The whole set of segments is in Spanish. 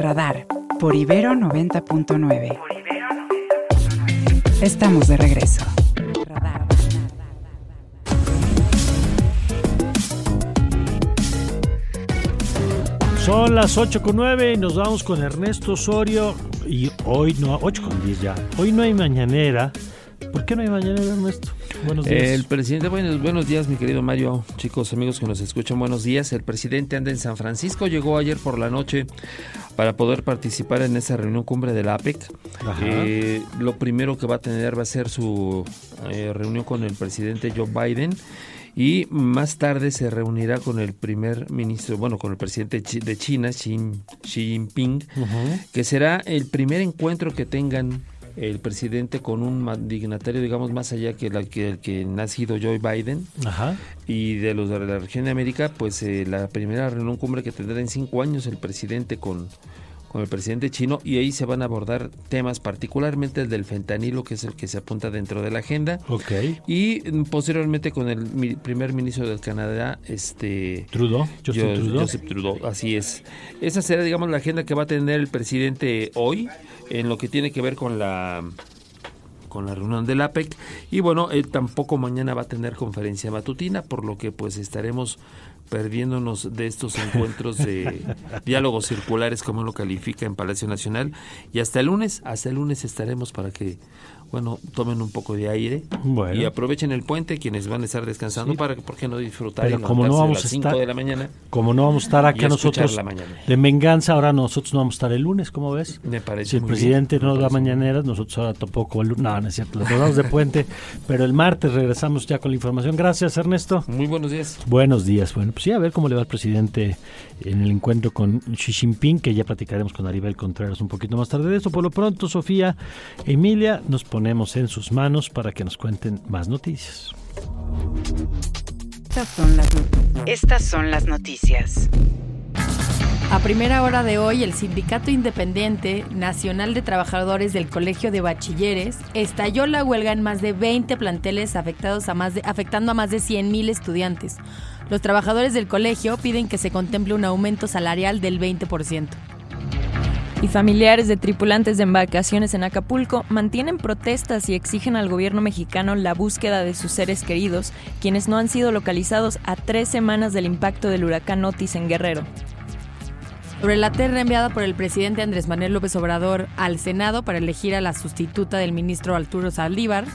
Radar por Ibero 90.9. Estamos de regreso. Son las 8 con 9 y nos vamos con Ernesto Osorio. Y hoy no, 8 con 10 ya. Hoy no hay mañanera. ¿Por qué no hay mañanera, Ernesto? Buenos días. El presidente, buenos, buenos días, mi querido Mario, chicos, amigos que nos escuchan, buenos días. El presidente anda en San Francisco, llegó ayer por la noche para poder participar en esa reunión cumbre de la APEC. Eh, lo primero que va a tener va a ser su eh, reunión con el presidente Joe Biden y más tarde se reunirá con el primer ministro, bueno, con el presidente de China, Xi, Jinping, que será el primer encuentro que tengan el presidente con un dignatario, digamos, más allá que, el que, el que ha sido Joe Biden. Y de los de la región de América, pues eh, la primera reunión cumbre que tendrá en cinco años el presidente con con el presidente chino. Y ahí se van a abordar temas particularmente el del fentanilo que es el que se apunta dentro de la agenda. Y mm, posteriormente con el primer ministro del Canadá este Trudeau. Joseph, Trudeau. así es. Esa será digamos la agenda que va a tener el presidente hoy en lo que tiene que ver con la con la reunión del APEC y bueno, él tampoco mañana va a tener conferencia matutina, por lo que pues estaremos perdiéndonos de estos encuentros de diálogos circulares, como lo califica en Palacio Nacional. Y hasta el lunes, hasta el lunes estaremos para que bueno, tomen un poco de aire y aprovechen el puente quienes van a estar descansando para que, ¿por qué no disfrutar Pero como no vamos a, las estar, de la mañana? Como no vamos a estar acá nosotros de venganza, ahora nosotros no vamos a estar el lunes, ¿cómo ves? Me parece Si el presidente no da mañaneras, nosotros ahora tampoco el lunes. No, no es cierto, nos vamos de puente, pero el martes regresamos ya con la información. Gracias, Ernesto. Muy buenos días. Buenos días. Bueno, pues sí, a ver cómo le va al presidente en el encuentro con Xi Jinping, que ya platicaremos con Aribel Contreras un poquito más tarde de eso. Por lo pronto, Sofía, Emilia, nos ponemos en sus manos para que nos cuenten más noticias. Estas son las, Estas son las noticias. A primera hora de hoy, el Sindicato Independiente Nacional de Trabajadores del Colegio de Bachilleres estalló la huelga en más de 20 planteles afectados a más de, afectando a más de 100.000 estudiantes. Los trabajadores del colegio piden que se contemple un aumento salarial del 20% y familiares de tripulantes de embarcaciones en Acapulco mantienen protestas y exigen al gobierno mexicano la búsqueda de sus seres queridos, quienes no han sido localizados a tres semanas del impacto del huracán Otis en Guerrero. Sobre la terna enviada por el presidente Andrés Manuel López Obrador al Senado para elegir a la sustituta del ministro Arturo Saldívar,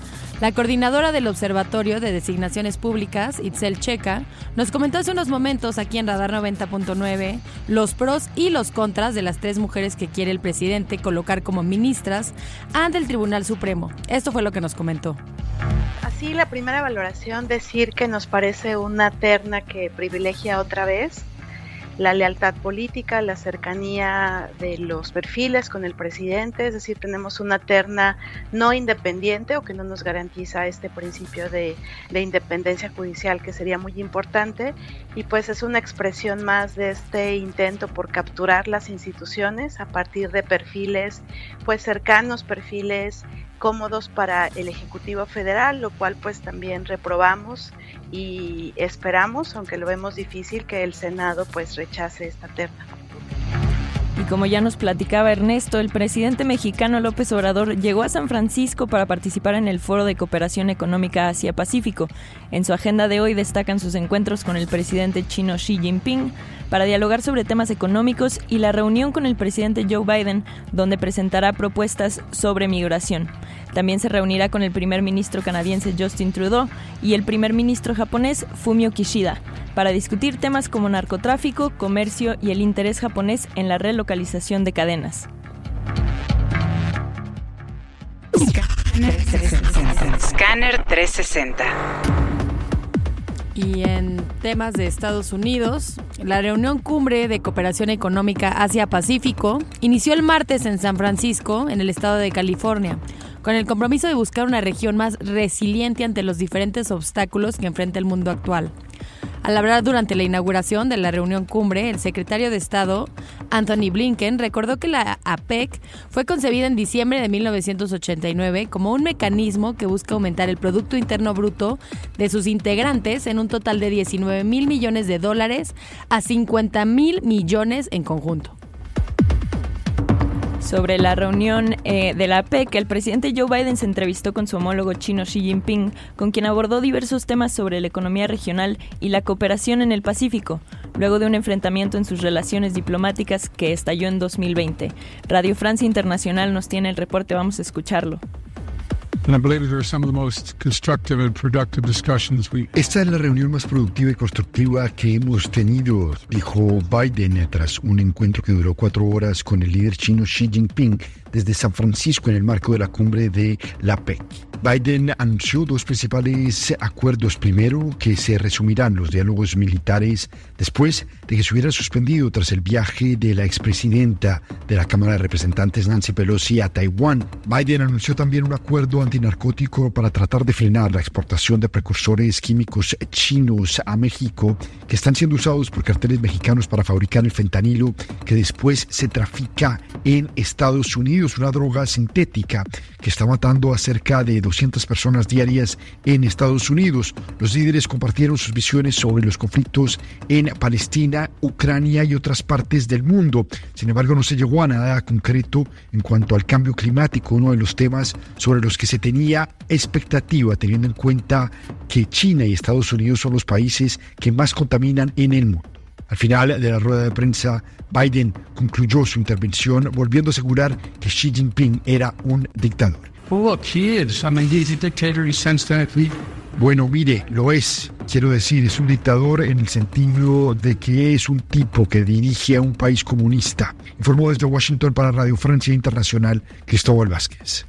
la coordinadora del Observatorio de Designaciones Públicas, Itzel Checa, nos comentó hace unos momentos aquí en Radar 90.9 los pros y los contras de las tres mujeres que quiere el presidente colocar como ministras ante el Tribunal Supremo. Esto fue lo que nos comentó. Así, la primera valoración, decir que nos parece una terna que privilegia otra vez la lealtad política, la cercanía de los perfiles con el presidente, es decir, tenemos una terna no independiente o que no nos garantiza este principio de, independencia judicial que sería muy importante. Y pues es una expresión más de este intento por capturar las instituciones a partir de perfiles pues cercanos, perfiles cómodos para el Ejecutivo Federal, lo cual pues también reprobamos y esperamos, aunque lo vemos difícil, que el Senado pues rechace esta terna. Y como ya nos platicaba Ernesto, el presidente mexicano López Obrador llegó a San Francisco para participar en el Foro de Cooperación Económica Asia-Pacífico. En su agenda de hoy destacan sus encuentros con el presidente chino Xi Jinping para dialogar sobre temas económicos y la reunión con el presidente Joe Biden, donde presentará propuestas sobre migración. También se reunirá con el primer ministro canadiense Justin Trudeau y el primer ministro japonés Fumio Kishida para discutir temas como narcotráfico, comercio y el interés japonés en la relocalización de cadenas. Scanner 360. Y en temas de Estados Unidos, la reunión cumbre de cooperación económica Asia-Pacífico inició el martes en San Francisco, en el estado de California, con el compromiso de buscar una región más resiliente ante los diferentes obstáculos que enfrenta el mundo actual. Al hablar durante la inauguración de la reunión cumbre, el secretario de Estado, Anthony Blinken, recordó que la APEC fue concebida en diciembre de 1989 como un mecanismo que busca aumentar el Producto Interno Bruto de sus integrantes en un total de 19 mil millones de dólares a 50 mil millones en conjunto. Sobre la reunión eh, de la PEC, el presidente Joe Biden se entrevistó con su homólogo chino Xi Jinping, con quien abordó diversos temas sobre la economía regional y la cooperación en el Pacífico, luego de un enfrentamiento en sus relaciones diplomáticas que estalló en 2020. Radio Francia Internacional nos tiene el reporte, vamos a escucharlo. Esta es la reunión más productiva y constructiva que hemos tenido, dijo Biden tras un encuentro que duró cuatro horas con el líder chino Xi Jinping desde San Francisco en el marco de la cumbre de la PEC. Biden anunció dos principales acuerdos. Primero, que se resumirán los diálogos militares después de que se hubiera suspendido tras el viaje de la expresidenta de la Cámara de Representantes Nancy Pelosi a Taiwán. Biden anunció también un acuerdo antinarcótico para tratar de frenar la exportación de precursores químicos chinos a México que están siendo usados por carteles mexicanos para fabricar el fentanilo que después se trafica en Estados Unidos una droga sintética que está matando a cerca de 200 personas diarias en Estados Unidos. Los líderes compartieron sus visiones sobre los conflictos en Palestina, Ucrania y otras partes del mundo. Sin embargo, no se llegó a nada concreto en cuanto al cambio climático, uno de los temas sobre los que se tenía expectativa, teniendo en cuenta que China y Estados Unidos son los países que más contaminan en el mundo. Al final de la rueda de prensa, Biden concluyó su intervención volviendo a asegurar que Xi Jinping era un dictador. Bueno, mire, lo es. Quiero decir, es un dictador en el sentido de que es un tipo que dirige a un país comunista. Informó desde Washington para Radio Francia Internacional Cristóbal Vázquez.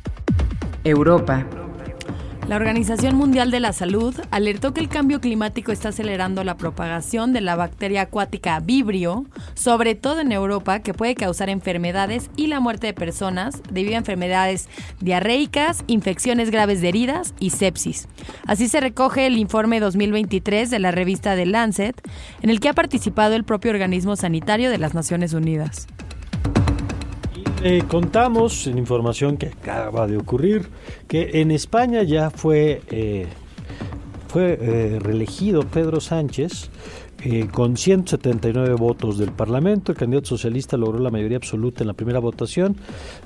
Europa. La Organización Mundial de la Salud alertó que el cambio climático está acelerando la propagación de la bacteria acuática Vibrio, sobre todo en Europa, que puede causar enfermedades y la muerte de personas debido a enfermedades diarreicas, infecciones graves de heridas y sepsis. Así se recoge el informe 2023 de la revista The Lancet, en el que ha participado el propio organismo sanitario de las Naciones Unidas. Eh, contamos en información que acaba de ocurrir que en España ya fue, eh, fue eh, reelegido Pedro Sánchez eh, con 179 votos del Parlamento, el candidato socialista logró la mayoría absoluta en la primera votación,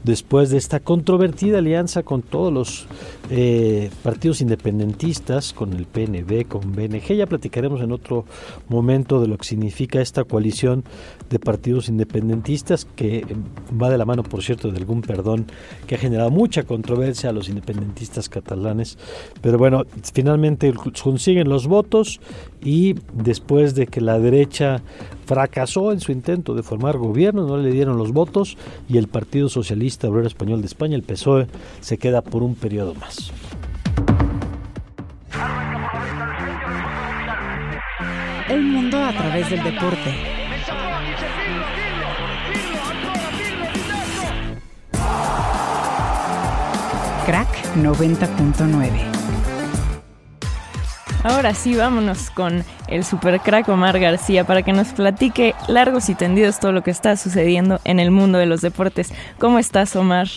después de esta controvertida alianza con todos los eh, partidos independentistas, con el PNB, con BNG. Ya platicaremos en otro momento de lo que significa esta coalición de partidos independentistas, que eh, va de la mano, por cierto, de algún perdón que ha generado mucha controversia a los independentistas catalanes. Pero bueno, finalmente consiguen los votos y después de que la derecha fracasó en su intento de formar gobierno, no le dieron los votos y el Partido Socialista Obrero Español de España, el PSOE, se queda por un periodo más. El mundo a través del deporte. Crack 90.9 Ahora sí, vámonos con el super crack Omar García para que nos platique largos y tendidos todo lo que está sucediendo en el mundo de los deportes. ¿Cómo estás, Omar?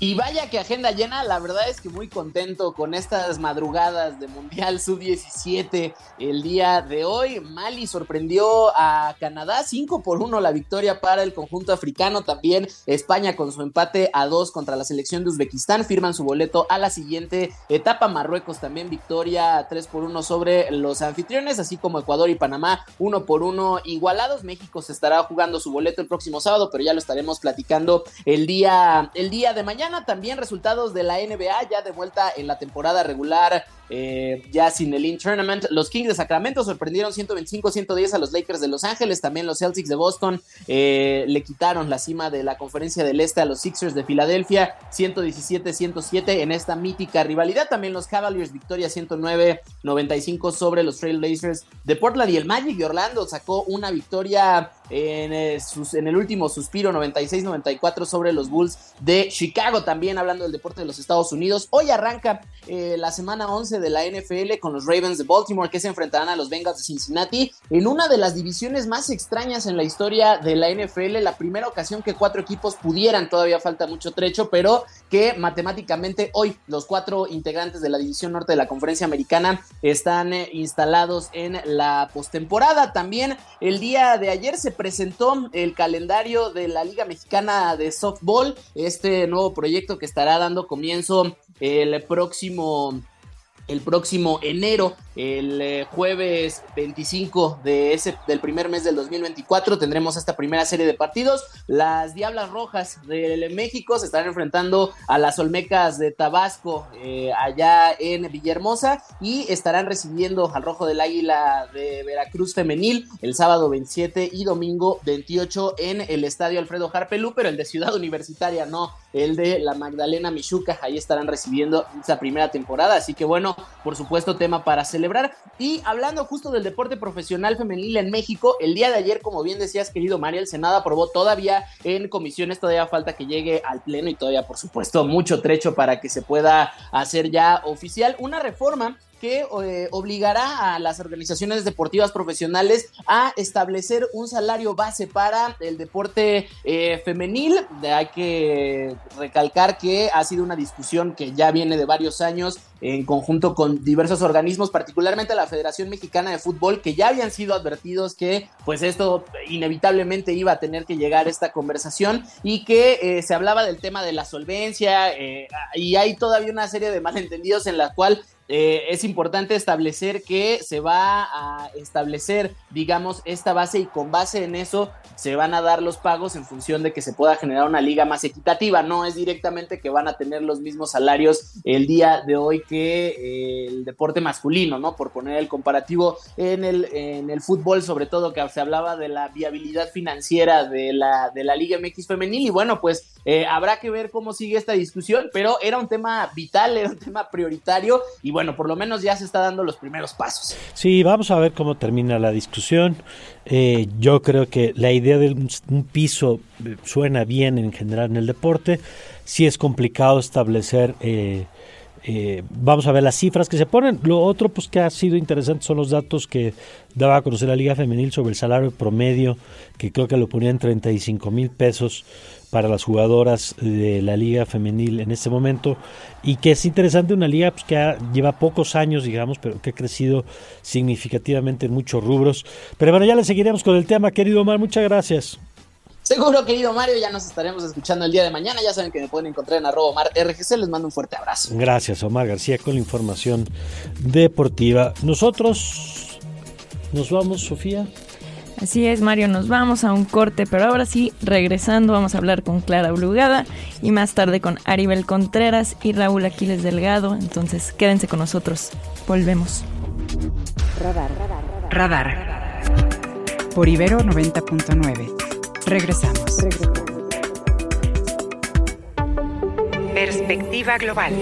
Y vaya que agenda llena, la verdad es que muy contento con estas madrugadas de Mundial Sub-17 el día de hoy. Mali sorprendió a Canadá 5 por 1 la victoria para el conjunto africano. También España con su empate a 2 contra la selección de Uzbekistán firman su boleto a la siguiente etapa. Marruecos también victoria 3 por 1 sobre los anfitriones, así como Ecuador y Panamá 1 por 1 igualados. México se estará jugando su boleto el próximo sábado, pero ya lo estaremos platicando el día, el día de mañana también resultados de la NBA ya de vuelta en la temporada regular eh, ya sin el In Tournament. Los Kings de Sacramento sorprendieron 125-110 a los Lakers de Los Ángeles. También los Celtics de Boston eh, le quitaron la cima de la conferencia del Este a los Sixers de Filadelfia 117-107 en esta mítica rivalidad. También los Cavaliers victoria 109-95 sobre los Trailblazers de Portland y el Magic de Orlando sacó una victoria en, eh, el último suspiro 96-94 sobre los Bulls de Chicago. También hablando del deporte de los Estados Unidos. Hoy arranca la semana 11 de la NFL con los Ravens de Baltimore que se enfrentarán a los Bengals de Cincinnati en una de las divisiones más extrañas en la historia de la NFL, la primera ocasión que cuatro equipos pudieran, todavía falta mucho trecho, pero que matemáticamente hoy los cuatro integrantes de la división norte de la conferencia americana están eh, instalados en la postemporada. También el día de ayer se presentó el calendario de la Liga Mexicana de Softball, este nuevo proyecto que estará dando comienzo el próximo el próximo enero, el eh, jueves 25 de ese, del primer mes del 2024, tendremos esta primera serie de partidos. Las Diablas Rojas de México se estarán enfrentando a las Olmecas de Tabasco eh, allá en Villahermosa y estarán recibiendo al Rojo del Águila de Veracruz Femenil el sábado 27 y domingo 28 en el Estadio Alfredo Harpelú, pero el de Ciudad Universitaria, no, el de la Magdalena Michuca, ahí estarán recibiendo esta primera temporada. Así que bueno, por supuesto, tema para celebrar. Y hablando justo del deporte profesional femenil en México, el día de ayer, como bien decías, querido Mario, el Senado aprobó todavía en comisiones, todavía falta que llegue al Pleno y todavía, por supuesto, mucho trecho para que se pueda hacer ya oficial una reforma que eh, obligará a las organizaciones deportivas profesionales a establecer un salario base para el deporte eh, femenil. Hay que recalcar que ha sido una discusión que ya viene de varios años en conjunto con diversos organismos, particularmente la Federación Mexicana de Fútbol, que ya habían sido advertidos que pues esto inevitablemente iba a tener que llegar a esta conversación y que eh, se hablaba del tema de la solvencia y hay todavía una serie de malentendidos en la cual eh, es importante establecer que se va a establecer, digamos, esta base y con base en eso se van a dar los pagos en función de que se pueda generar una liga más equitativa. No es directamente que van a tener los mismos salarios el día de hoy que eh, el deporte masculino, ¿no? Por poner el comparativo en el, en el fútbol, sobre todo que se hablaba de la viabilidad financiera de la, de la Liga MX femenil y bueno, pues eh, habrá que ver cómo sigue esta discusión, pero era un tema vital, era un tema prioritario y bueno, por lo menos ya se está dando los primeros pasos. Sí, vamos a ver cómo termina la discusión. Eh, yo creo que la idea de un, piso eh, suena bien en general en el deporte. Sí es complicado establecer... Eh, vamos a ver las cifras que se ponen. Lo otro pues que ha sido interesante son los datos que daba a conocer la Liga Femenil sobre el salario promedio, que creo que lo ponía en 35 mil pesos para las jugadoras de la liga femenil en este momento y que es interesante una liga pues, que lleva pocos años digamos pero que ha crecido significativamente en muchos rubros pero bueno ya le seguiremos con el tema querido Omar muchas gracias Seguro, querido Mario, ya nos estaremos escuchando el día de mañana. Ya saben que me pueden encontrar en arroba Omar RGC. Les mando un fuerte abrazo. Gracias, Omar García, con la información deportiva. Nosotros nos vamos, Sofía. Así es, Mario, nos vamos a un corte, pero ahora sí, regresando, vamos a hablar con Clara Brugada y más tarde con Aribel Contreras y Raúl Aquiles Delgado. Entonces, quédense con nosotros. Volvemos. Radar. Radar. Por Ibero 90.9. Regresamos. Perspectiva global.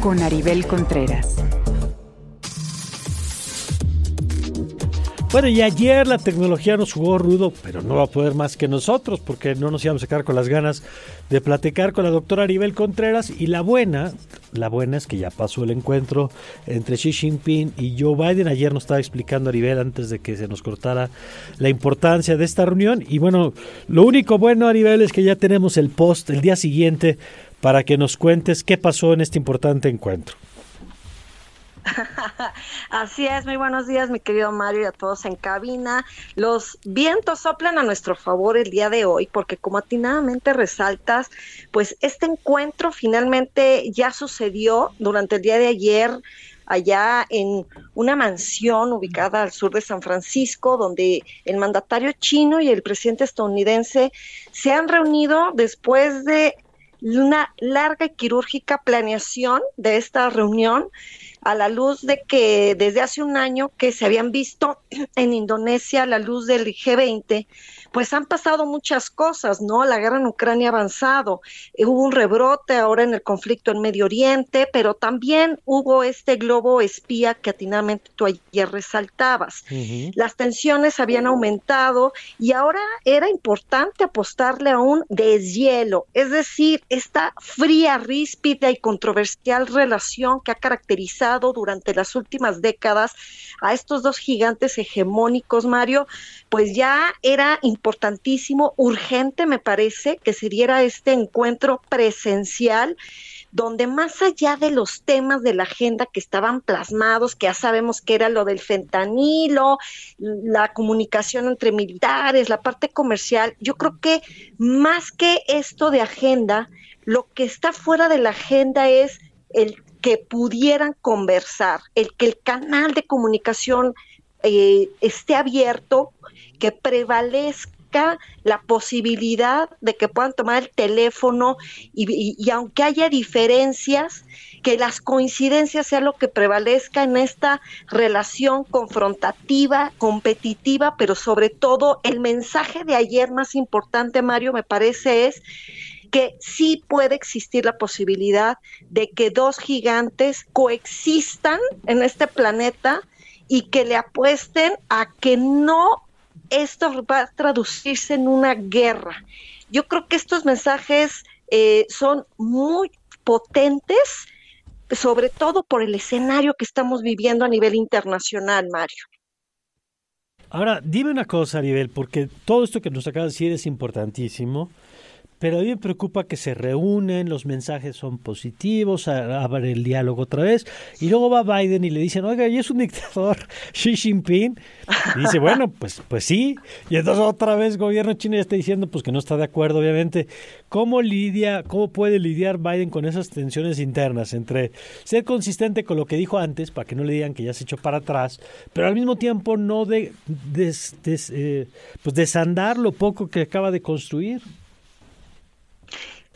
Con Aribel Contreras. Bueno, y ayer la tecnología nos jugó rudo, pero no va a poder más que nosotros, porque no nos íbamos a quedar con las ganas de platicar con la doctora Aribel Contreras. Y la buena, la buena es que ya pasó el encuentro entre Xi Jinping y Joe Biden. Ayer nos estaba explicando Aribel antes de que se nos cortara la importancia de esta reunión. Y bueno, lo único bueno, Aribel, es que ya tenemos el post el día siguiente para que nos cuentes qué pasó en este importante encuentro. Así es, muy buenos días, mi querido Mario, y a todos en cabina. Los vientos soplan a nuestro favor el día de hoy, porque como atinadamente resaltas, pues este encuentro finalmente ya sucedió durante el día de ayer allá en una mansión ubicada al sur de San Francisco, donde el mandatario chino y el presidente estadounidense se han reunido después de una larga y quirúrgica planeación de esta reunión a la luz de que desde hace un año que se habían visto en Indonesia a la luz del G20, pues han pasado muchas cosas, ¿no? La guerra en Ucrania ha avanzado, eh, hubo un rebrote ahora en el conflicto en Medio Oriente, pero también hubo este globo espía que atinadamente tú ayer resaltabas. Las tensiones habían aumentado y ahora era importante apostarle a un deshielo, es decir, esta fría, ríspida y controversial relación que ha caracterizado durante las últimas décadas a estos dos gigantes hegemónicos, Mario, pues ya era importantísimo, urgente me parece, que se diera este encuentro presencial donde más allá de los temas de la agenda que estaban plasmados, que ya sabemos que era lo del fentanilo, la comunicación entre militares, la parte comercial, yo creo que más que esto de agenda, lo que está fuera de la agenda es el que pudieran conversar, el que el canal de comunicación eh, esté abierto, que prevalezca la posibilidad de que puedan tomar el teléfono y, aunque haya diferencias, que las coincidencias sea lo que prevalezca en esta relación confrontativa, competitiva, pero sobre todo el mensaje de ayer más importante, Mario, me parece es que sí puede existir la posibilidad de que dos gigantes coexistan en este planeta y que le apuesten a que no esto va a traducirse en una guerra. Yo creo que estos mensajes eh, son muy potentes, sobre todo por el escenario que estamos viviendo a nivel internacional, Mario. Ahora, dime una cosa, Aribel, porque todo esto que nos acaba de decir es importantísimo. Pero a mí me preocupa que se reúnen, los mensajes son positivos, abre el diálogo otra vez, y luego va Biden y le dicen, oiga, ¿y es un dictador Xi Jinping? Y dice, bueno, pues, pues sí. Y entonces otra vez el gobierno chino ya está diciendo pues que no está de acuerdo, obviamente. ¿Cómo lidia, cómo puede lidiar Biden con esas tensiones internas entre ser consistente con lo que dijo antes, para que no le digan que ya se echó para atrás, pero al mismo tiempo no de, eh, pues desandar lo poco que acaba de construir?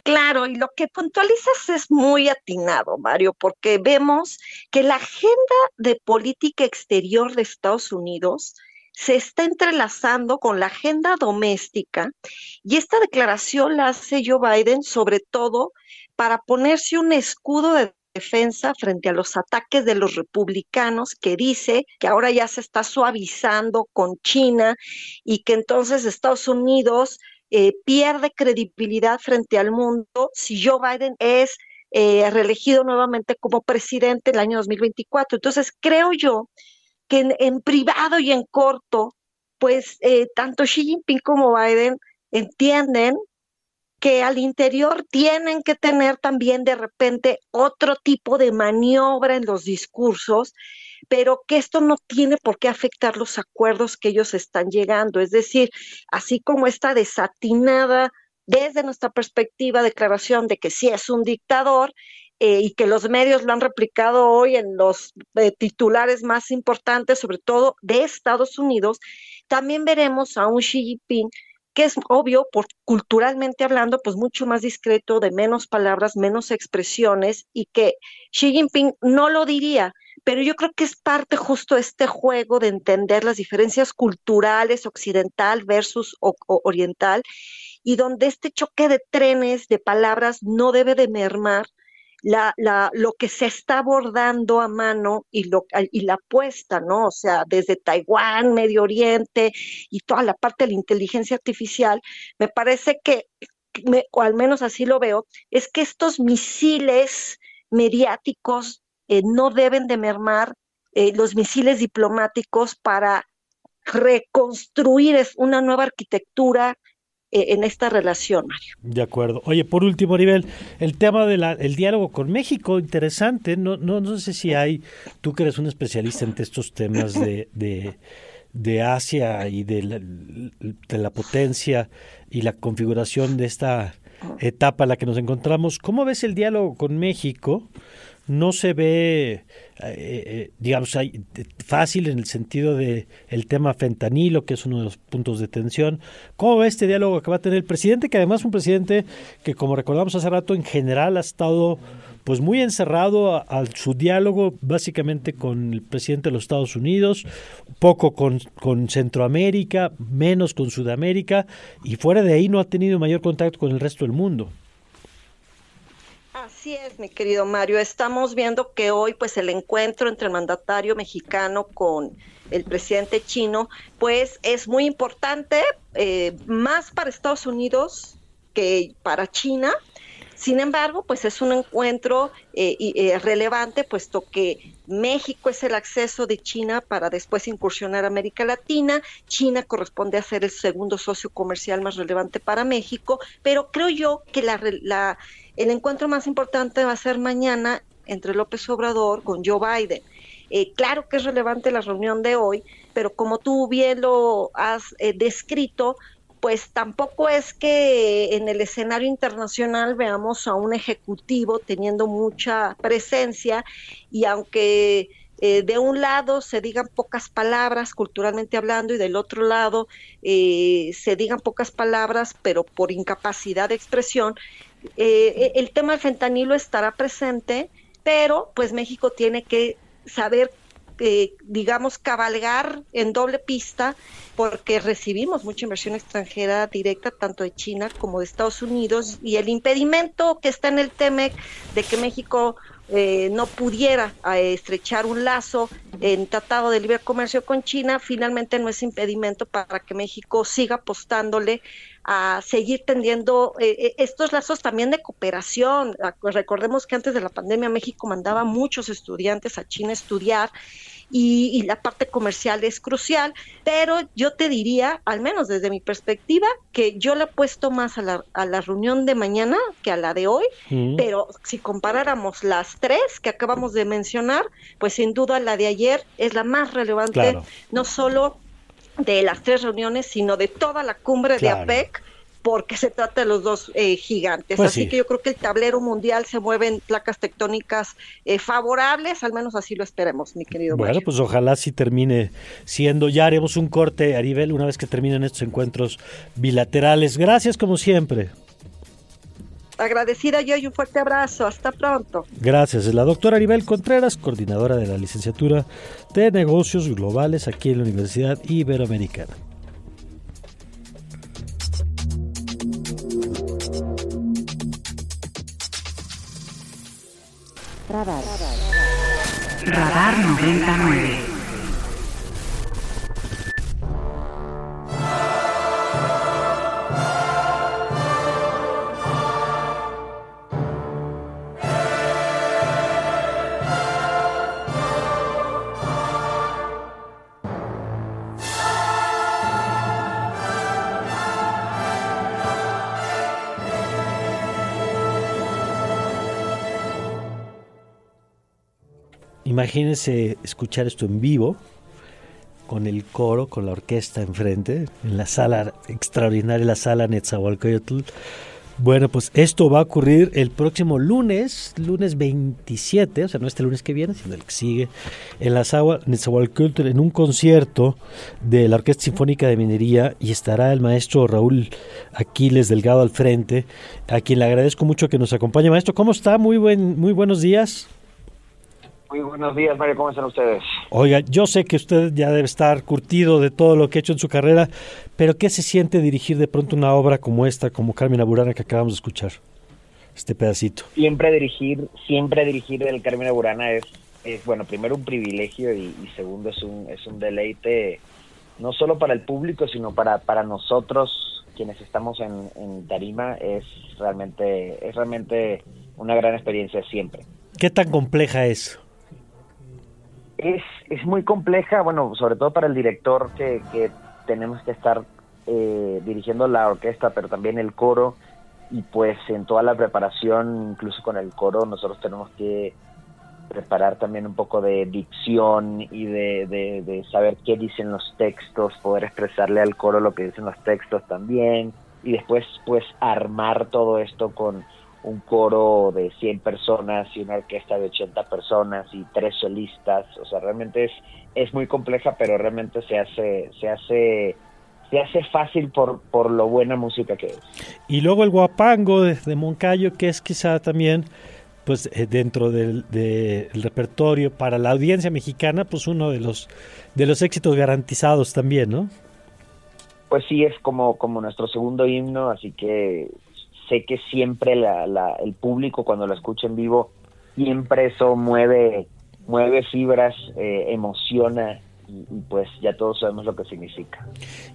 Claro, y lo que puntualizas es muy atinado, Mario, porque vemos que la agenda de política exterior de Estados Unidos se está entrelazando con la agenda doméstica y esta declaración la hace Joe Biden sobre todo para ponerse un escudo de defensa frente a los ataques de los republicanos que dice que ahora ya se está suavizando con China y que entonces Estados Unidos eh, pierde credibilidad frente al mundo si Joe Biden es eh, reelegido nuevamente como presidente el año 2024. Entonces, creo yo que en, privado y en corto, pues eh, tanto Xi Jinping como Biden entienden que al interior tienen que tener también de repente otro tipo de maniobra en los discursos pero que esto no tiene por qué afectar los acuerdos que ellos están llegando. Es decir, así como esta desatinada desde nuestra perspectiva declaración de que sí es un dictador, eh, y que los medios lo han replicado hoy en los eh, titulares más importantes, sobre todo de Estados Unidos, también veremos a un Xi Jinping que es obvio, por culturalmente hablando, pues mucho más discreto, de menos palabras, menos expresiones, y que Xi Jinping no lo diría, pero yo creo que es parte justo de este juego de entender las diferencias culturales occidental versus oriental y donde este choque de trenes, de palabras, no debe de mermar la, lo que se está abordando a mano y, lo, y la apuesta, ¿no? O sea, desde Taiwán, Medio Oriente y toda la parte de la inteligencia artificial, me parece que, o al menos así lo veo, es que estos misiles mediáticos eh, no deben de mermar eh, los misiles diplomáticos para reconstruir una nueva arquitectura eh, en esta relación, Mario. De acuerdo. Oye, por último, nivel, el tema del diálogo con México, interesante. No, no, no sé si hay, tú que eres un especialista en estos temas de, de, Asia y de la, de la potencia y la configuración de esta etapa en la que nos encontramos. ¿Cómo ves el diálogo con México? No se ve, eh, eh, digamos, fácil en el sentido de el tema fentanilo, que es uno de los puntos de tensión. ¿Cómo ve este diálogo que va a tener el presidente? Que además es un presidente que, como recordamos hace rato, en general ha estado pues muy encerrado a, su diálogo básicamente con el presidente de los Estados Unidos, poco con, con Centroamérica, menos con Sudamérica, y fuera de ahí no ha tenido mayor contacto con el resto del mundo. Así es, mi querido Mario. Estamos viendo que hoy, pues, el encuentro entre el mandatario mexicano con el presidente chino, pues, es muy importante, eh, más para Estados Unidos que para China. Sin embargo, pues es un encuentro eh, eh, relevante, puesto que México es el acceso de China para después incursionar América Latina. China corresponde a ser el segundo socio comercial más relevante para México, pero creo yo que la, el encuentro más importante va a ser mañana entre López Obrador con Joe Biden. Eh, claro que es relevante la reunión de hoy, pero como tú bien lo has eh, descrito, pues tampoco es que en el escenario internacional veamos a un ejecutivo teniendo mucha presencia y aunque eh, de un lado se digan pocas palabras culturalmente hablando y del otro lado se digan pocas palabras pero por incapacidad de expresión, el tema del fentanilo estará presente, pero pues México tiene que saber, eh, digamos, cabalgar en doble pista porque recibimos mucha inversión extranjera directa, tanto de China como de Estados Unidos, y el impedimento que está en el TEMEC de que México eh, no pudiera eh, estrechar un lazo en tratado de libre comercio con China, finalmente no es impedimento para que México siga apostándole a seguir tendiendo eh, estos lazos también de cooperación. Recordemos que antes de la pandemia México mandaba muchos estudiantes a China a estudiar y, la parte comercial es crucial, pero yo te diría, al menos desde mi perspectiva, que yo le he puesto más a la, a la reunión de mañana que a la de hoy, pero si comparáramos las tres que acabamos de mencionar, pues sin duda la de ayer es la más relevante, no solo de las tres reuniones, sino de toda la cumbre de APEC porque se trata de los dos eh, gigantes. Pues así que yo creo que el tablero mundial se mueve en placas tectónicas eh, favorables, al menos así lo esperemos, mi querido. Bueno, pues ojalá sí termine siendo. Ya haremos un corte, Aribel, una vez que terminen estos encuentros bilaterales. Gracias como siempre. Agradecida yo y un fuerte abrazo. Hasta pronto. Gracias. Es la doctora Aribel Contreras, coordinadora de la licenciatura de negocios globales aquí en la Universidad Iberoamericana. Radar. Radar 99. Imagínense escuchar esto en vivo, con el coro, con la orquesta enfrente, en la sala extraordinaria, la sala Netzahualcoyotl. Bueno, pues esto va a ocurrir el próximo lunes, lunes 27, o sea, no este lunes que viene, sino el que sigue, en la sala Netzahualcoyotl, en un concierto de la Orquesta Sinfónica de Minería, y estará el maestro Raúl Aquiles Delgado al frente, a quien le agradezco mucho que nos acompañe. Maestro, ¿cómo está? Muy, buen, muy buenos días. Muy buenos días, Mario. ¿Cómo están ustedes? Oiga, yo sé que usted ya debe estar curtido de todo lo que ha hecho en su carrera, pero ¿qué se siente dirigir de pronto una obra como esta, como Carmen Aburana que acabamos de escuchar? Este pedacito. Siempre dirigir, siempre dirigir el Carmen Aburana es, es bueno, primero un privilegio y, segundo es un, es un deleite no solo para el público, sino para, para nosotros quienes estamos en, en Tarima, es realmente, es realmente una gran experiencia siempre. ¿Qué tan compleja es? Es, es muy compleja, bueno, sobre todo para el director que, que tenemos que estar eh, dirigiendo la orquesta, pero también el coro, y pues en toda la preparación, incluso con el coro, nosotros tenemos que preparar también un poco de dicción y de, de, de, saber qué dicen los textos, poder expresarle al coro lo que dicen los textos también, y después pues armar todo esto con un coro de 100 personas y una orquesta de 80 personas y tres solistas, o sea, realmente es es muy compleja, pero realmente se hace se hace se hace fácil por, por lo buena música que es. Y luego el guapango de, Moncayo, que es quizá también pues eh, dentro del, repertorio para la audiencia mexicana, pues uno de los de los éxitos garantizados también, ¿no? Pues sí, es como, como nuestro segundo himno, así que sé que siempre la, el público cuando lo escucha en vivo, siempre eso mueve, mueve fibras, eh, emociona y, pues ya todos sabemos lo que significa.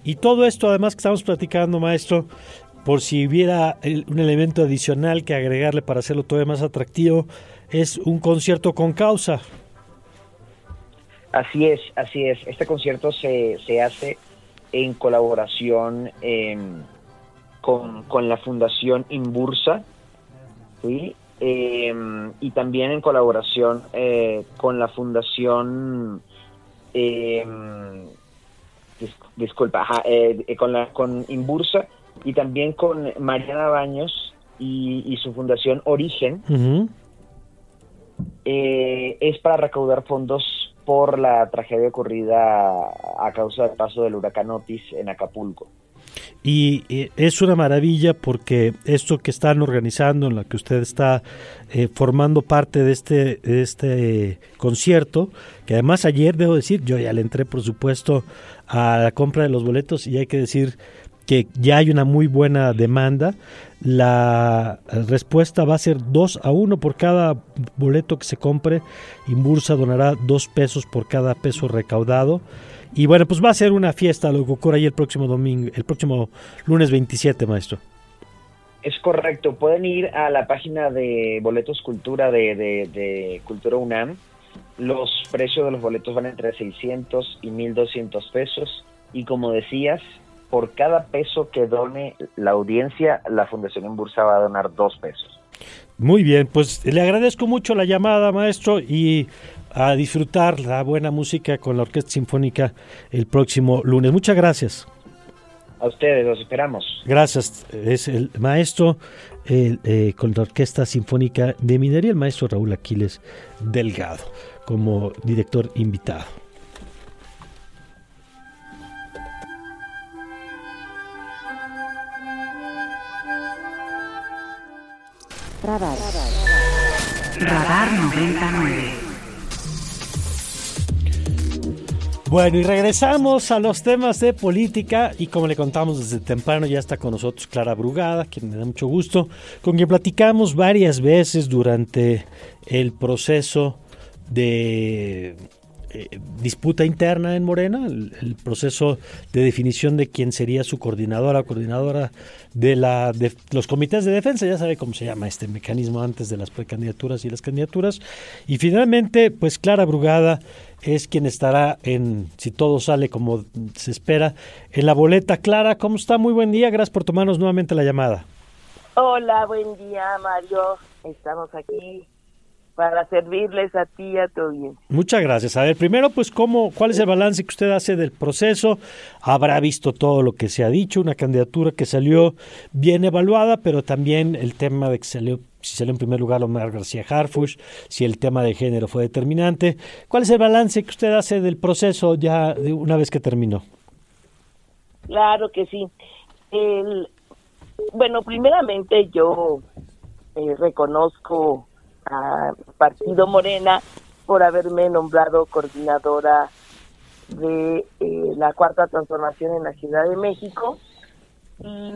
Y todo esto además que estamos platicando, maestro, por si hubiera un elemento adicional que agregarle para hacerlo todavía más atractivo, es un concierto con causa. Así es, así es. Este concierto se, se hace en colaboración em, con, con, la Fundación Inbursa, ¿sí? Em, y también en colaboración eh, con la Fundación, em, disculpa, eh, con, la, con Inbursa y también con Mariana Baños y, su Fundación Origen. Eh, es para recaudar fondos por la tragedia ocurrida a causa del paso del huracán Otis en Acapulco. Y es una maravilla porque esto que están organizando, en la que usted está eh, formando parte de este, de este concierto, que además ayer debo decir, yo ya le entré por supuesto a la compra de los boletos y hay que decir que ya hay una muy buena demanda. La respuesta va a ser 2 a 1 por cada boleto que se compre. Imbursa donará 2 pesos por cada peso recaudado. Y bueno, pues va a ser una fiesta lo que ocurre ahí el próximo domingo, el próximo lunes 27, maestro. Es correcto, pueden ir a la página de Boletos Cultura de, de, Cultura UNAM. Los precios de los boletos van entre 600 y 1200 pesos. Y como decías, por cada peso que done la audiencia, la Fundación en Bursa va a donar dos pesos. Muy bien, pues le agradezco mucho la llamada, maestro, y a disfrutar la buena música con la Orquesta Sinfónica el próximo lunes. Muchas gracias. A ustedes, los esperamos. Gracias. Es el maestro eh, con la Orquesta Sinfónica de Minería, el maestro Raúl Aquiles Delgado, como director invitado. Radar. Radar 99. Bueno, y regresamos a los temas de política y como le contamos desde temprano ya está con nosotros Clara Brugada, quien me da mucho gusto, con quien platicamos varias veces durante el proceso de eh, disputa interna en Morena, el, proceso de definición de quién sería su coordinadora o coordinadora de, la, de los comités de defensa, ya sabe cómo se llama este mecanismo antes de las precandidaturas y las candidaturas. Y finalmente, pues Clara Brugada es quien estará en, si todo sale como se espera, en la boleta. Clara, ¿cómo está? Muy buen día, gracias por tomarnos nuevamente la llamada. Hola, buen día Mario, estamos aquí para servirles a ti y a tu bien. Muchas gracias. A ver, primero, pues, ¿cómo, ¿cuál es el balance que usted hace del proceso? Habrá visto todo lo que se ha dicho, una candidatura que salió bien evaluada, pero también el tema de que salió, si salió en primer lugar Omar García Harfush, si el tema de género fue determinante. ¿Cuál es el balance que usted hace del proceso ya de una vez que terminó? Claro que sí. El, bueno, primeramente yo eh, reconozco a Partido Morena por haberme nombrado coordinadora de eh, la cuarta transformación en la Ciudad de México. Y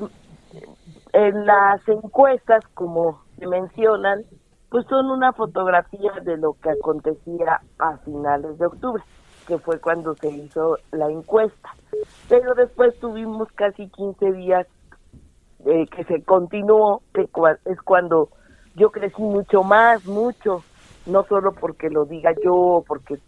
en las encuestas como se mencionan pues son una fotografía de lo que acontecía a finales de octubre que fue cuando se hizo la encuesta. Pero después tuvimos casi 15 días eh, que se continuó que es cuando yo crecí mucho más, mucho, no solo porque lo diga yo, porque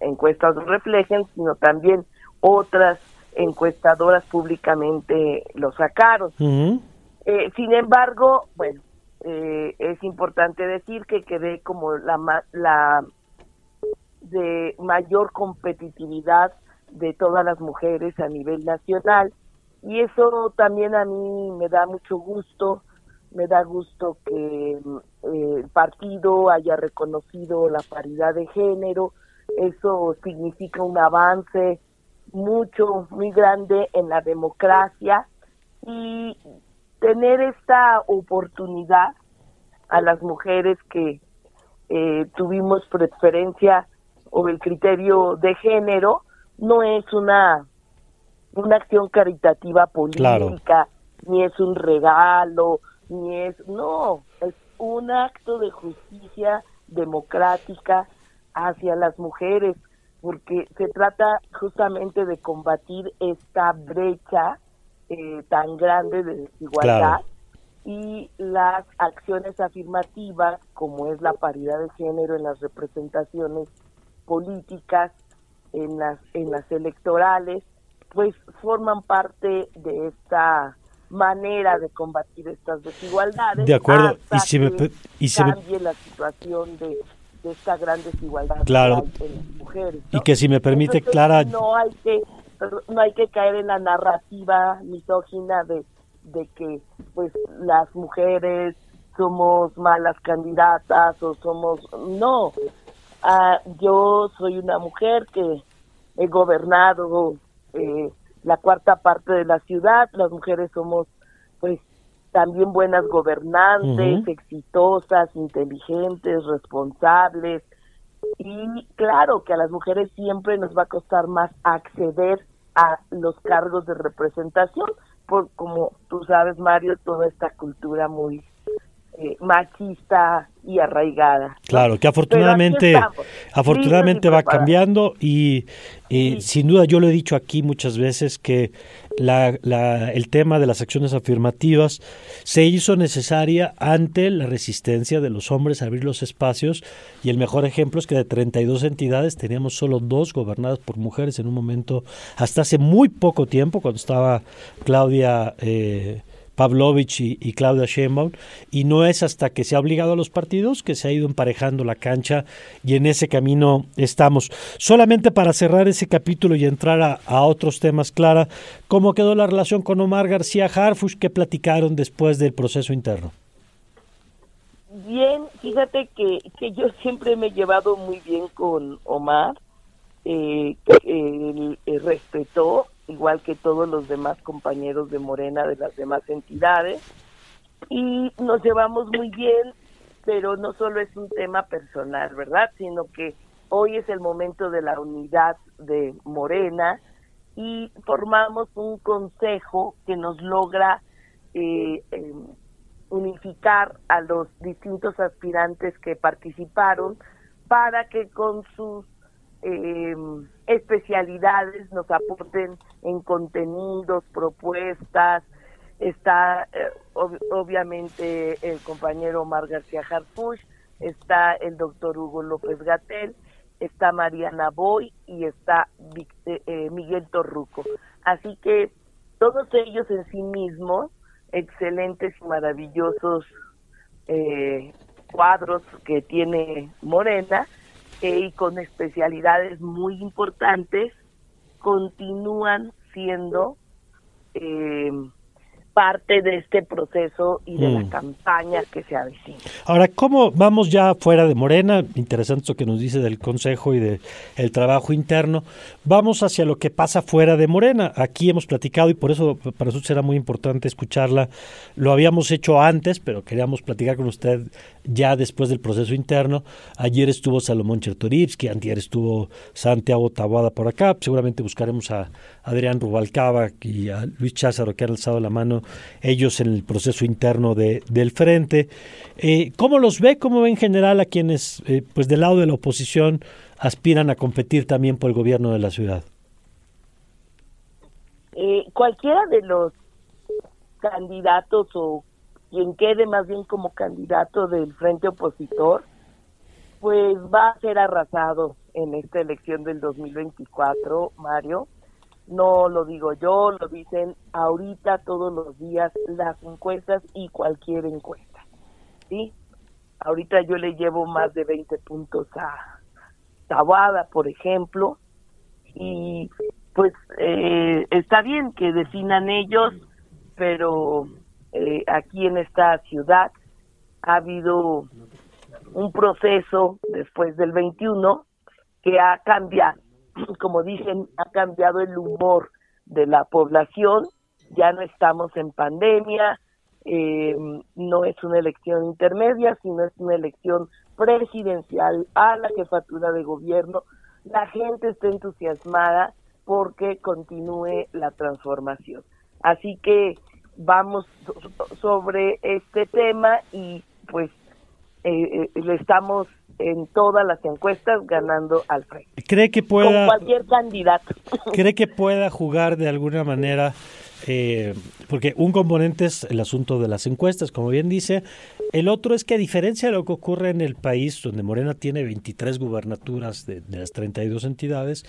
encuestas lo reflejen, sino también otras encuestadoras públicamente lo sacaron. Eh, sin embargo, bueno, eh, es importante decir que quedé como la, la de mayor competitividad de todas las mujeres a nivel nacional y eso también a mí me da mucho gusto me da gusto que eh, el partido haya reconocido la paridad de género. Eso significa un avance mucho, muy grande en la democracia y tener esta oportunidad a las mujeres que eh, tuvimos preferencia o el criterio de género no es una una acción caritativa política ni es un regalo ni es, no, es un acto de justicia democrática hacia las mujeres, porque se trata justamente de combatir esta brecha eh, tan grande de desigualdad y las acciones afirmativas, como es la paridad de género en las representaciones políticas, en las, en las electorales, pues forman parte de esta manera de combatir estas desigualdades. De acuerdo. y si me, y si cambie la situación de, de, esta gran desigualdad claro. en las mujeres. Y que si me permite, Entonces, Clara. No hay que no hay que caer en la narrativa misógina de, de que pues las mujeres somos malas candidatas o somos no ah, yo soy una mujer que he gobernado eh, la cuarta parte de la ciudad. Las mujeres somos pues también buenas gobernantes exitosas inteligentes responsables. Y claro que a las mujeres siempre nos va a costar más acceder a los cargos de representación por como tú sabes Mario toda esta cultura muy eh, machista y arraigada. Claro, que afortunadamente, afortunadamente va cambiando y sin duda yo lo he dicho aquí muchas veces que la, la- el tema de las acciones afirmativas se hizo necesaria ante la resistencia de los hombres a abrir los espacios y el mejor ejemplo es que de 32 entidades teníamos solo dos gobernadas por mujeres en un momento hasta hace muy poco tiempo cuando estaba Claudia eh, Pavlovich y, Claudia Sheinbaum y no es hasta que se ha obligado a los partidos que se ha ido emparejando la cancha y en ese camino estamos. Solamente para cerrar ese capítulo y entrar a, otros temas, Clara, ¿cómo quedó la relación con Omar García Harfush? ¿Qué platicaron después del proceso interno? Bien, fíjate que, que yo siempre me he llevado muy bien con Omar, eh, eh, respetó, igual que todos los demás compañeros de Morena de las demás entidades, y nos llevamos muy bien, pero no solo es un tema personal, ¿verdad? Sino que hoy es el momento de la unidad de Morena y formamos un consejo que nos logra eh, eh, unificar a los distintos aspirantes que participaron para que con sus eh, especialidades nos aporten en contenidos, propuestas. Está eh, ob- obviamente el compañero Omar García Harfuch, está el doctor Hugo López Gatel, está Mariana Boy y está eh, eh, Miguel Torruco. Así que todos ellos en sí mismos, excelentes y maravillosos eh, cuadros que tiene Morena eh, y con especialidades muy importantes, continúan siendo eh, parte de este proceso y de Mm. la campaña que se avecina. Ahora, ¿cómo vamos ya fuera de Morena? Interesante esto que nos dice del Consejo y del el trabajo interno. Vamos hacia lo que pasa fuera de Morena. Aquí hemos platicado y por eso para nosotros era muy importante escucharla. Lo habíamos hecho antes, pero queríamos platicar con usted ya después del proceso interno. Ayer estuvo Salomón Chertorivsky, antier estuvo Santiago Taboada por acá. Seguramente buscaremos a Adrián Rubalcaba y a Luis Cházaro que han alzado la mano ellos en el proceso interno de, del frente. Eh, ¿Cómo los ve? ¿Cómo ve en general a quienes, eh, pues del lado de la oposición, aspiran a competir también por el gobierno de la ciudad? Eh, cualquiera de los candidatos o quien quede más bien como candidato del frente opositor, pues va a ser arrasado en esta elección del 2024, Mario. No lo digo yo, lo dicen ahorita todos los días las encuestas y cualquier encuesta. ¿Sí? Ahorita yo le llevo más de 20 puntos a Tabada, por ejemplo, y pues eh, está bien que definan ellos, pero eh, aquí en esta ciudad ha habido un proceso después del 21 que ha cambiado, como dicen, ha cambiado el humor de la población, ya no estamos en pandemia, eh, no es una elección intermedia, sino es una elección presidencial a la jefatura de gobierno. La gente está entusiasmada porque continúe la transformación. Así que vamos so- sobre este tema y pues eh, eh, le estamos en todas las encuestas ganando al frente. ¿Cree que Con pueda, cualquier candidato. cree que pueda jugar de alguna manera eh, porque un componente es el asunto de las encuestas, como bien dice, el otro es que a diferencia de lo que ocurre en el país, donde Morena tiene 23 gubernaturas de, de las 32 entidades,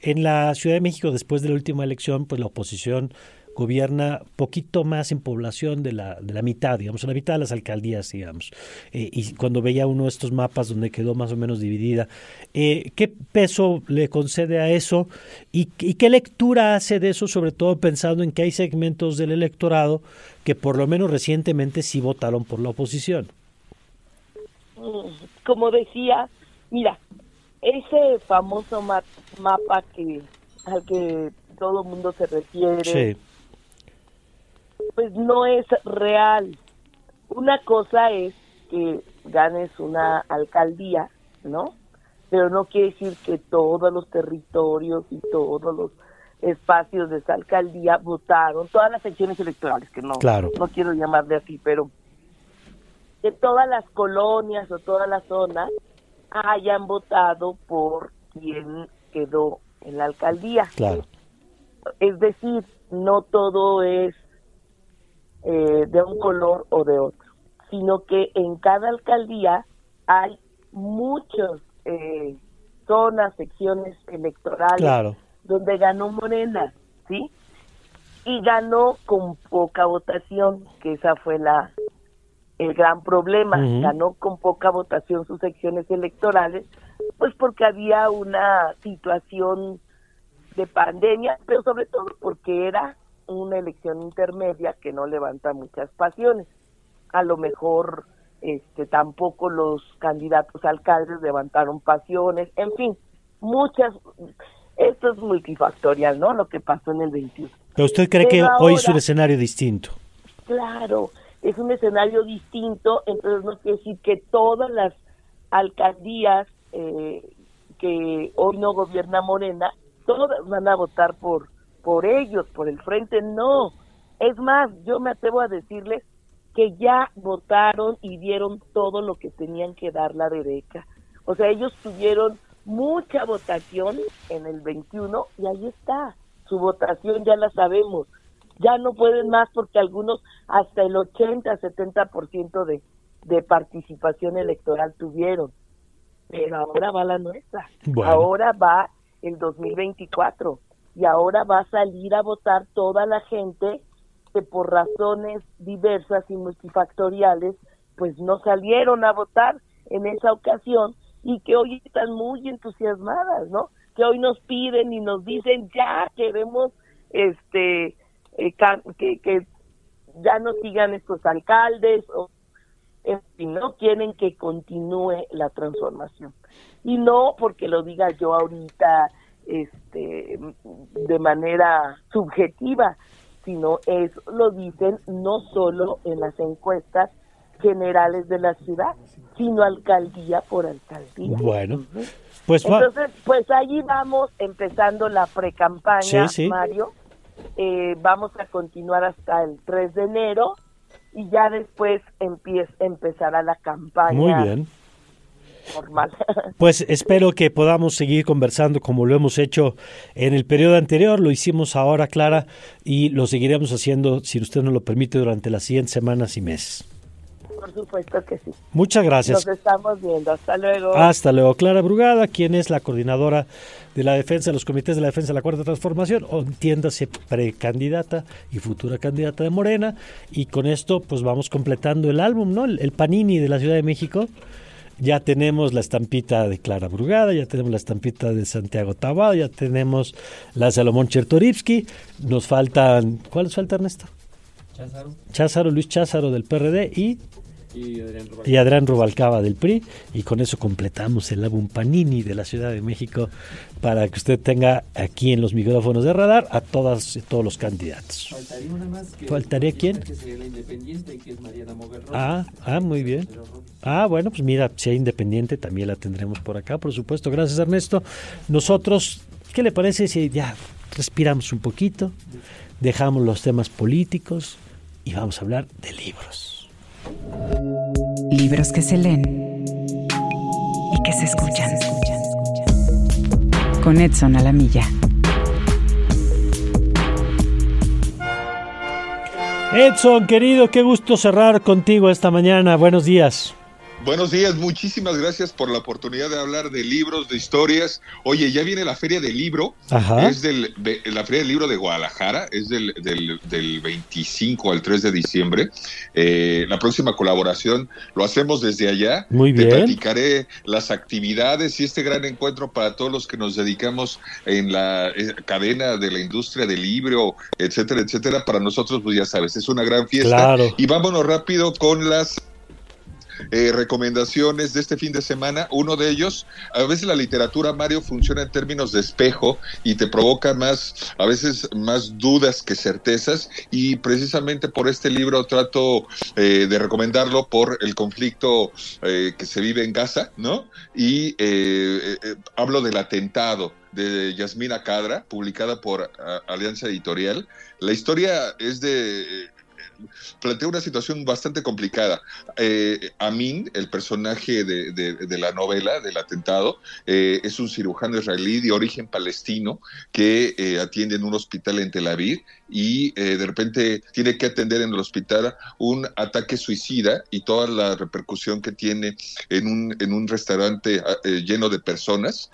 en la Ciudad de México, después de la última elección, pues la oposición gobierna poquito más en población de la, de la mitad, digamos, la mitad de las alcaldías, digamos. Eh, y cuando veía uno de estos mapas donde quedó más o menos dividida, eh, ¿qué peso le concede a eso y, y, qué lectura hace de eso, sobre todo pensando en que hay segmentos del electorado que por lo menos recientemente sí votaron por la oposición? Como decía, mira, ese famoso ma mapa que al que todo mundo se refiere, sí pues no es real. Una cosa es que ganes una alcaldía, ¿no? Pero no quiere decir que todos los territorios y todos los espacios de esa alcaldía votaron, todas las secciones electorales, que no, claro. no quiero llamarle así, pero que todas las colonias o todas las zonas hayan votado por quien quedó en la alcaldía. Claro. Es decir, no todo es eh, de un color o de otro, sino que en cada alcaldía hay muchas eh, zonas, secciones electorales claro. donde ganó Morena, ¿sí? Y ganó con poca votación, que esa fue la el gran problema, ganó con poca votación sus secciones electorales, pues porque había una situación de pandemia, pero sobre todo porque era una elección intermedia que no levanta muchas pasiones. A lo mejor este tampoco los candidatos a alcaldes levantaron pasiones, en fin, muchas esto es multifactorial, ¿no? Lo que pasó en el 21. Pero usted cree que hoy es un escenario distinto. Claro, es un escenario distinto, entonces no quiere decir que todas las alcaldías eh, que hoy no gobierna Morena, todas van a votar por por ellos, por el frente, no. Es más, yo me atrevo a decirles que ya votaron y dieron todo lo que tenían que dar la derecha. O sea, ellos tuvieron mucha votación en el 21 y ahí está. Su votación ya la sabemos. Ya no pueden más porque algunos hasta el 80, 70% de, de participación electoral tuvieron. Pero ahora va la nuestra. Bueno. Ahora va el 2024 y ahora va a salir a votar toda la gente que por razones diversas y multifactoriales pues no salieron a votar en esa ocasión y que hoy están muy entusiasmadas, ¿no? Que hoy nos piden y nos dicen ya queremos este eh, que, que ya no sigan estos alcaldes o en fin, no quieren que continúe la transformación y no porque lo diga yo ahorita este de manera subjetiva sino es lo dicen no solo en las encuestas generales de la ciudad sino alcaldía por alcaldía Bueno, pues entonces pues allí vamos empezando la precampaña Sí, sí. Mario Eh, vamos a continuar hasta el 3 de enero y ya después empieza empezará la campaña Muy bien. Normal Pues espero que podamos seguir conversando como lo hemos hecho en el periodo anterior, lo hicimos ahora, Clara, y lo seguiremos haciendo, si usted nos lo permite, durante las siguientes semanas y meses. por supuesto que sí Muchas gracias. nos estamos viendo hasta luego Hasta luego. Clara Brugada, quien es la coordinadora de la defensa de los comités de la defensa de la Cuarta Transformación, o entiéndase precandidata y futura candidata de Morena. Y con esto, pues vamos completando el álbum, ¿no? El, el Panini de la Ciudad de México. Ya tenemos la estampita de Clara Brugada, ya tenemos la estampita de Santiago Tabado, ya tenemos la de Salomón Chertorivsky. Nos faltan. ¿Cuáles falta, Ernesto? Cházaro, Luis Cházaro del PRD y y Adrián Rubalcaba del PRI y con eso completamos el álbum Panini de la Ciudad de México para que usted tenga aquí en los micrófonos de radar a todas todos los candidatos. Faltaría una más que ¿Faltaría quién? que sería la independiente, que es Mariana Moguerro. Ah, ah, muy bien. Ah, bueno, pues mira, si hay independiente también la tendremos por acá, por supuesto. Gracias, Ernesto. Nosotros, ¿qué le parece si ya respiramos un poquito, dejamos los temas políticos y vamos a hablar de libros? Libros que se leen y que se escuchan. Con Edson Alamilla. Edson, querido, qué gusto cerrar contigo esta mañana. Buenos días. Buenos días, muchísimas gracias por la oportunidad de hablar de libros, de historias. Oye, ya viene la Feria del Libro, Ajá. es del, de, la Feria del Libro de Guadalajara, es del, del, del 25 al 3 de diciembre. Eh, la próxima colaboración lo hacemos desde allá. Muy bien. Te platicaré las actividades y este gran encuentro para todos los que nos dedicamos en la eh, cadena de la industria del libro, etcétera, etcétera. Para nosotros, pues ya sabes, es una gran fiesta. Claro. Y vámonos rápido con las eh, recomendaciones de este fin de semana. Uno de ellos, a veces la literatura, Mario, funciona en términos de espejo y te provoca más, a veces más dudas que certezas. Y precisamente por este libro trato eh, de recomendarlo por el conflicto eh, que se vive en Gaza, ¿no? Y eh, hablo del atentado de Yasmina Cadra, publicada por Alianza Editorial. La historia es de plantea una situación bastante complicada. Eh, Amin, el personaje de, la novela, del atentado, eh, es un cirujano israelí de origen palestino que eh, atiende en un hospital en Tel Aviv y eh, de repente tiene que atender en el hospital un ataque suicida y toda la repercusión que tiene en un, en un restaurante lleno de personas.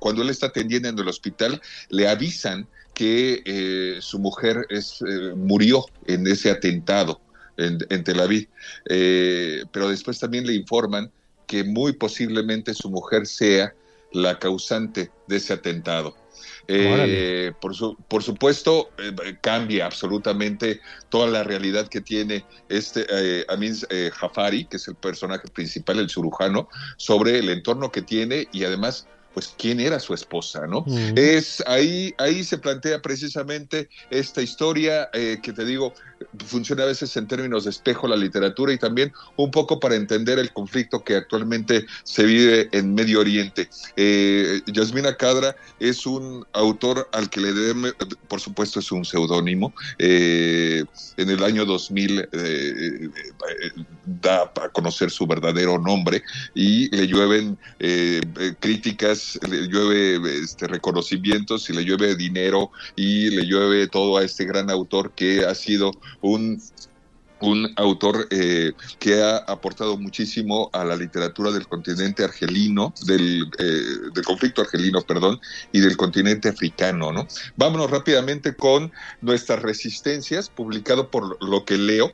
Cuando él está atendiendo en el hospital, le avisan que eh, su mujer es, eh, murió en ese atentado en, en Tel Aviv, eh, pero después también le informan que muy posiblemente su mujer sea la causante de ese atentado. Eh, por, su, por, supuesto, eh, cambia absolutamente toda la realidad que tiene este eh, Amin Jafari, que es el personaje principal, el cirujano, sobre el entorno que tiene y además pues quién era su esposa, ¿no? Es ahí, ahí se plantea precisamente esta historia eh, que te digo, funciona a veces en términos de espejo la literatura y también un poco para entender el conflicto que actualmente se vive en Medio Oriente. Eh, Yasmina Cadra es un autor al que le debe, por supuesto es un seudónimo, eh, en el año 2000 eh, da a conocer su verdadero nombre y le llueven críticas, le llueve este, reconocimientos y le llueve dinero y le llueve todo a este gran autor que ha sido un un autor eh, que ha aportado muchísimo a la literatura del continente argelino, del, eh, del, conflicto argelino, perdón, y del continente africano, ¿no? Vámonos rápidamente con nuestras resistencias, publicado por lo que leo.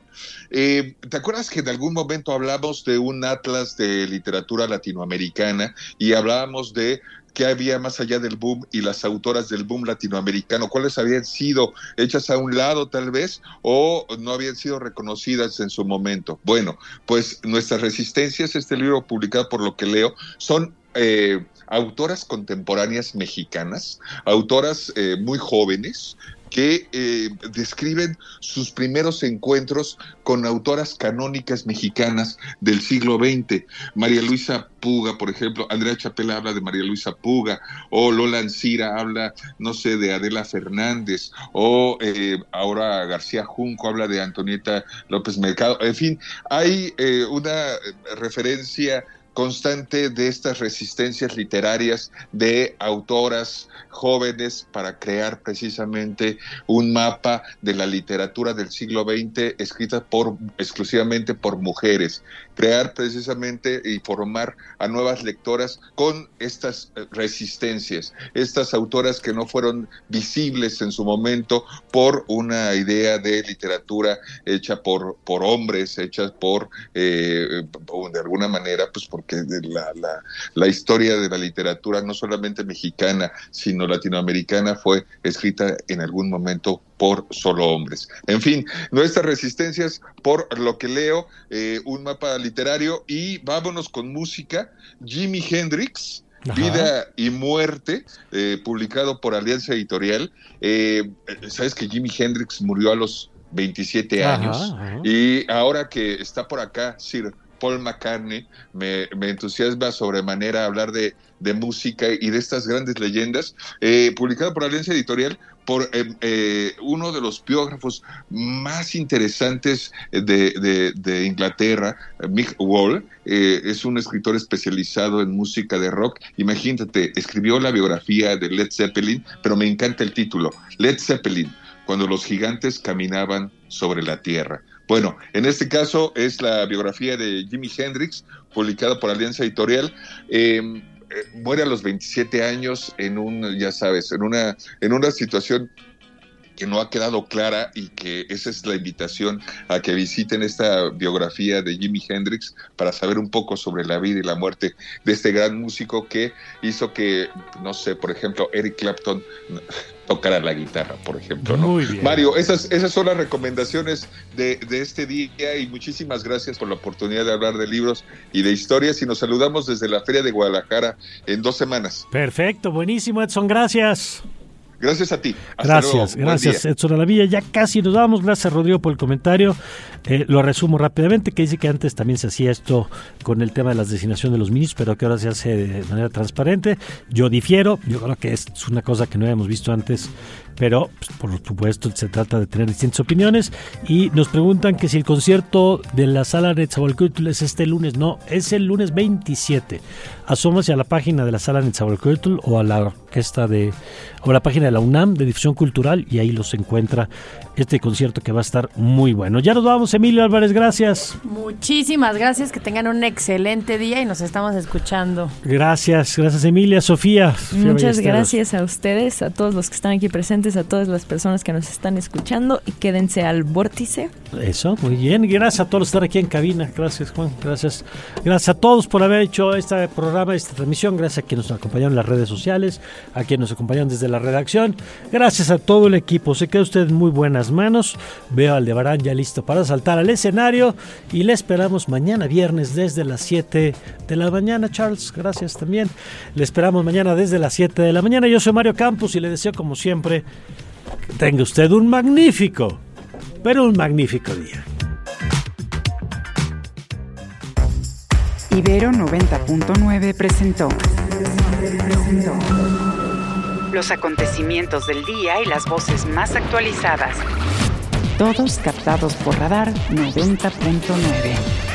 Eh, ¿Te acuerdas que en algún momento hablamos de un atlas de literatura latinoamericana y hablábamos de qué había más allá del boom y las autoras del boom latinoamericano, cuáles habían sido hechas a un lado tal vez o no habían sido reconocidas en su momento. Bueno, pues nuestras resistencias, este libro publicado por lo que leo, son eh, autoras contemporáneas mexicanas, autoras eh, muy jóvenes, que eh, describen sus primeros encuentros con autoras canónicas mexicanas del siglo XX. María Luisa Puga, por ejemplo, Andrea Chapela habla de María Luisa Puga, o Lola Ancira habla, no sé, de Adela Fernández, o eh, ahora García Junco habla de Antonieta López Mercado. En fin, hay eh, una referencia constante de estas resistencias literarias de autoras jóvenes para crear precisamente un mapa de la literatura del siglo XX escrita por exclusivamente por mujeres, crear precisamente y formar a nuevas lectoras con estas resistencias, estas autoras que no fueron visibles en su momento por una idea de literatura hecha por, por hombres, hecha por, eh, de alguna manera, pues por porque la, la, la, historia de la literatura, no solamente mexicana, sino latinoamericana, fue escrita en algún momento por solo hombres. En fin, nuestras resistencias, por lo que leo, eh, un mapa literario y vámonos con música. Jimi Hendrix. Ajá. Vida y Muerte, eh, publicado por Alianza Editorial. Eh, Sabes que Jimi Hendrix murió a los 27 años ajá, ajá. y ahora que está por acá Sir Paul McCartney, me, me entusiasma sobremanera hablar de, de, música y de estas grandes leyendas, eh, publicado por Alianza Editorial por eh, eh, uno de los biógrafos más interesantes de, de, Inglaterra, Mick Wall, es un escritor especializado en música de rock. Imagínate, escribió la biografía de Led Zeppelin, pero me encanta el título, Led Zeppelin, cuando los gigantes caminaban sobre la tierra. Bueno, en este caso es la biografía de Jimi Hendrix, publicada por Alianza Editorial. Em, eh, muere a los 27 años en un, ya sabes, en una, en una situación que no ha quedado clara y que esa es la invitación a que visiten esta biografía de Jimi Hendrix para saber un poco sobre la vida y la muerte de este gran músico que hizo que, no sé, por ejemplo, Eric Clapton tocara la guitarra, por ejemplo. ¿no? Muy bien. Mario, esas, esas son las recomendaciones de, de este día y muchísimas gracias por la oportunidad de hablar de libros y de historias y nos saludamos desde la Feria de Guadalajara en dos semanas. Perfecto, buenísimo, Edson, gracias. Gracias a ti. Hasta Gracias, luego. Gracias. Edson Alavilla. Ya casi nos vamos. Gracias Rodrigo por el comentario. Eh, lo resumo rápidamente, que dice que antes también se hacía esto con el tema de las designaciones de los ministros, pero que ahora se hace de manera transparente. Yo difiero, yo creo que es una cosa que no habíamos visto antes, pero pues, por supuesto se trata de tener distintas opiniones. Y nos preguntan que si el concierto de la sala Netzahualcóyotl es este lunes. No, es el lunes 27. Asómase a la página de la sala Netzahualcóyotl o a la orquesta de, o a la página de la UNAM de difusión cultural y ahí los encuentra este concierto que va a estar muy bueno. Ya nos vamos, Emilio Álvarez, gracias. Muchísimas gracias, que tengan un excelente día y nos estamos escuchando. Gracias, gracias Emilia, Sofía. Sofía Muchas Ballesteros. gracias a ustedes, a todos los que están aquí presentes, a todas las personas que nos están escuchando y quédense al vórtice. Eso, muy bien. Gracias a todos que están aquí en cabina. Gracias, Juan. Gracias. Gracias a todos por haber hecho este programa, esta transmisión. Gracias a quienes nos acompañaron en las redes sociales, a quienes nos acompañaron desde la redacción. Gracias a todo el equipo. Se queda usted en muy buenas manos. Veo a Aldebarán ya listo para saltar al escenario y le esperamos mañana viernes desde las 7 de la mañana, Charles. Gracias también. Le esperamos mañana desde las 7 de la mañana. Yo soy Mario Campos y le deseo como siempre que tenga usted un magnífico, pero un magnífico día. Ibero 90.9 presentó los acontecimientos del día y las voces más actualizadas. Todos captados por Radar 90.9.